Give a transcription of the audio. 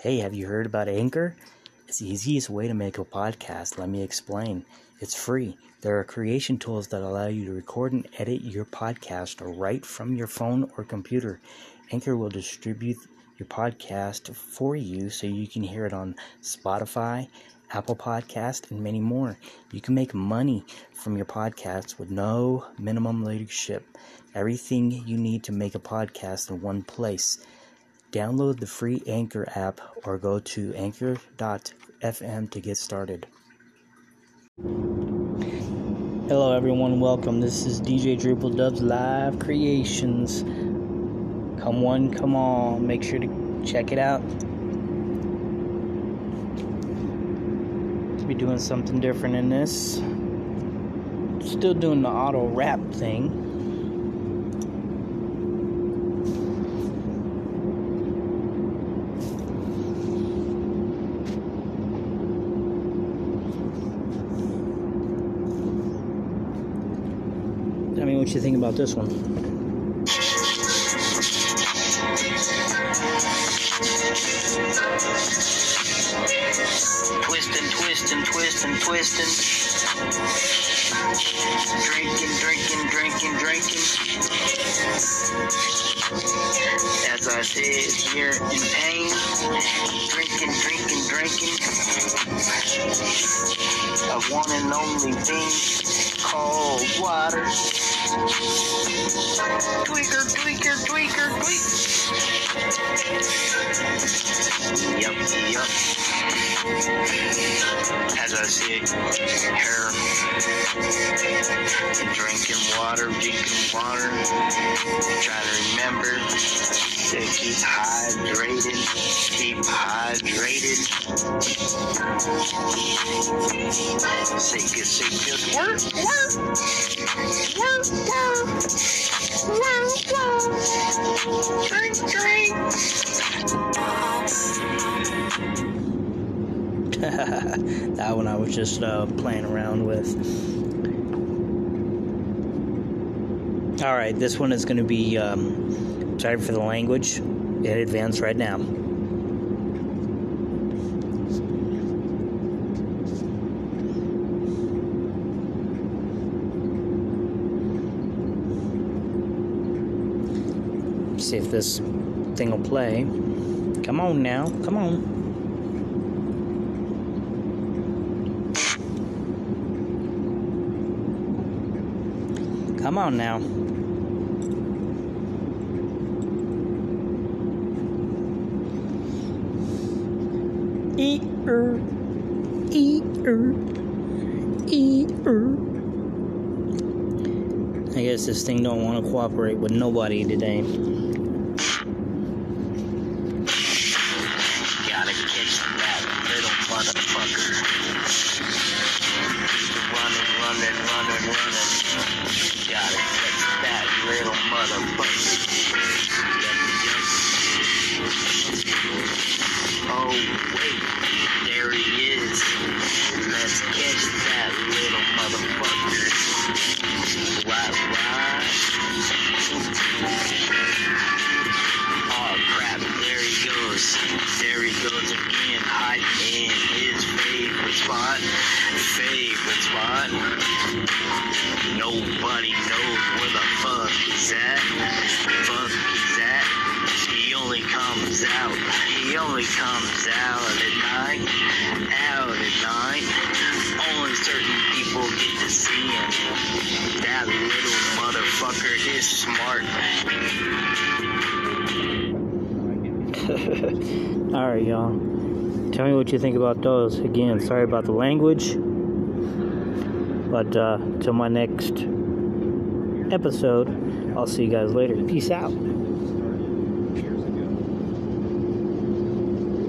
Hey, have you heard about Anchor? It's the easiest way to make a podcast. Let me explain. It's free. There are creation tools that allow you to record and edit your podcast right from your phone or computer. Anchor will distribute your podcast for you so you can hear it on Spotify, Apple Podcast, and many more. You can make money from your podcasts with no minimum leadership. Everything you need to make a podcast in one place. Download the free Anchor app or go to anchor.fm to get started. Hello, everyone. Welcome. This is DJ Dribble Dubz Live Creations. Come one, come on. Make sure to check it out. Be doing something different in this. Still doing the auto rap thing. Me what you think about this one. Twisting, twisting, twisting, twisting. Drinking, drinking, drinking, drinking. As I said, here in pain. Drinking, drinking, drinking. Of one and only thing called water. Tweaker, tweaker, tweaker, tweak. Yup, yup. As I said, her drinking water, drinking water. Try to remember to keep hydrated, keep hydrated. Say good, say good. Work, work, work, work, work, work. Drink, drink. that one I was just uh, playing around with. All right, this one is going to be. Um, sorry for the language in advance right now. See if this thing will play. Come on now, come on. Come on now. Eater, eater, eater. I guess this thing don't want to cooperate with nobody today. Gotta catch that little motherfucker. Running, running, running, running. Gotta catch that little motherfucker. Spot. Favorite spot. Nobody knows where the fuck he's at. Fuck he's at. He only comes out. He only comes out at night. Out at night. Only certain people get to see him. That little motherfucker is smart. All right, y'all. Tell me what you think about those. Again, sorry about the language. But uh, till my next episode, I'll see you guys later. Peace out.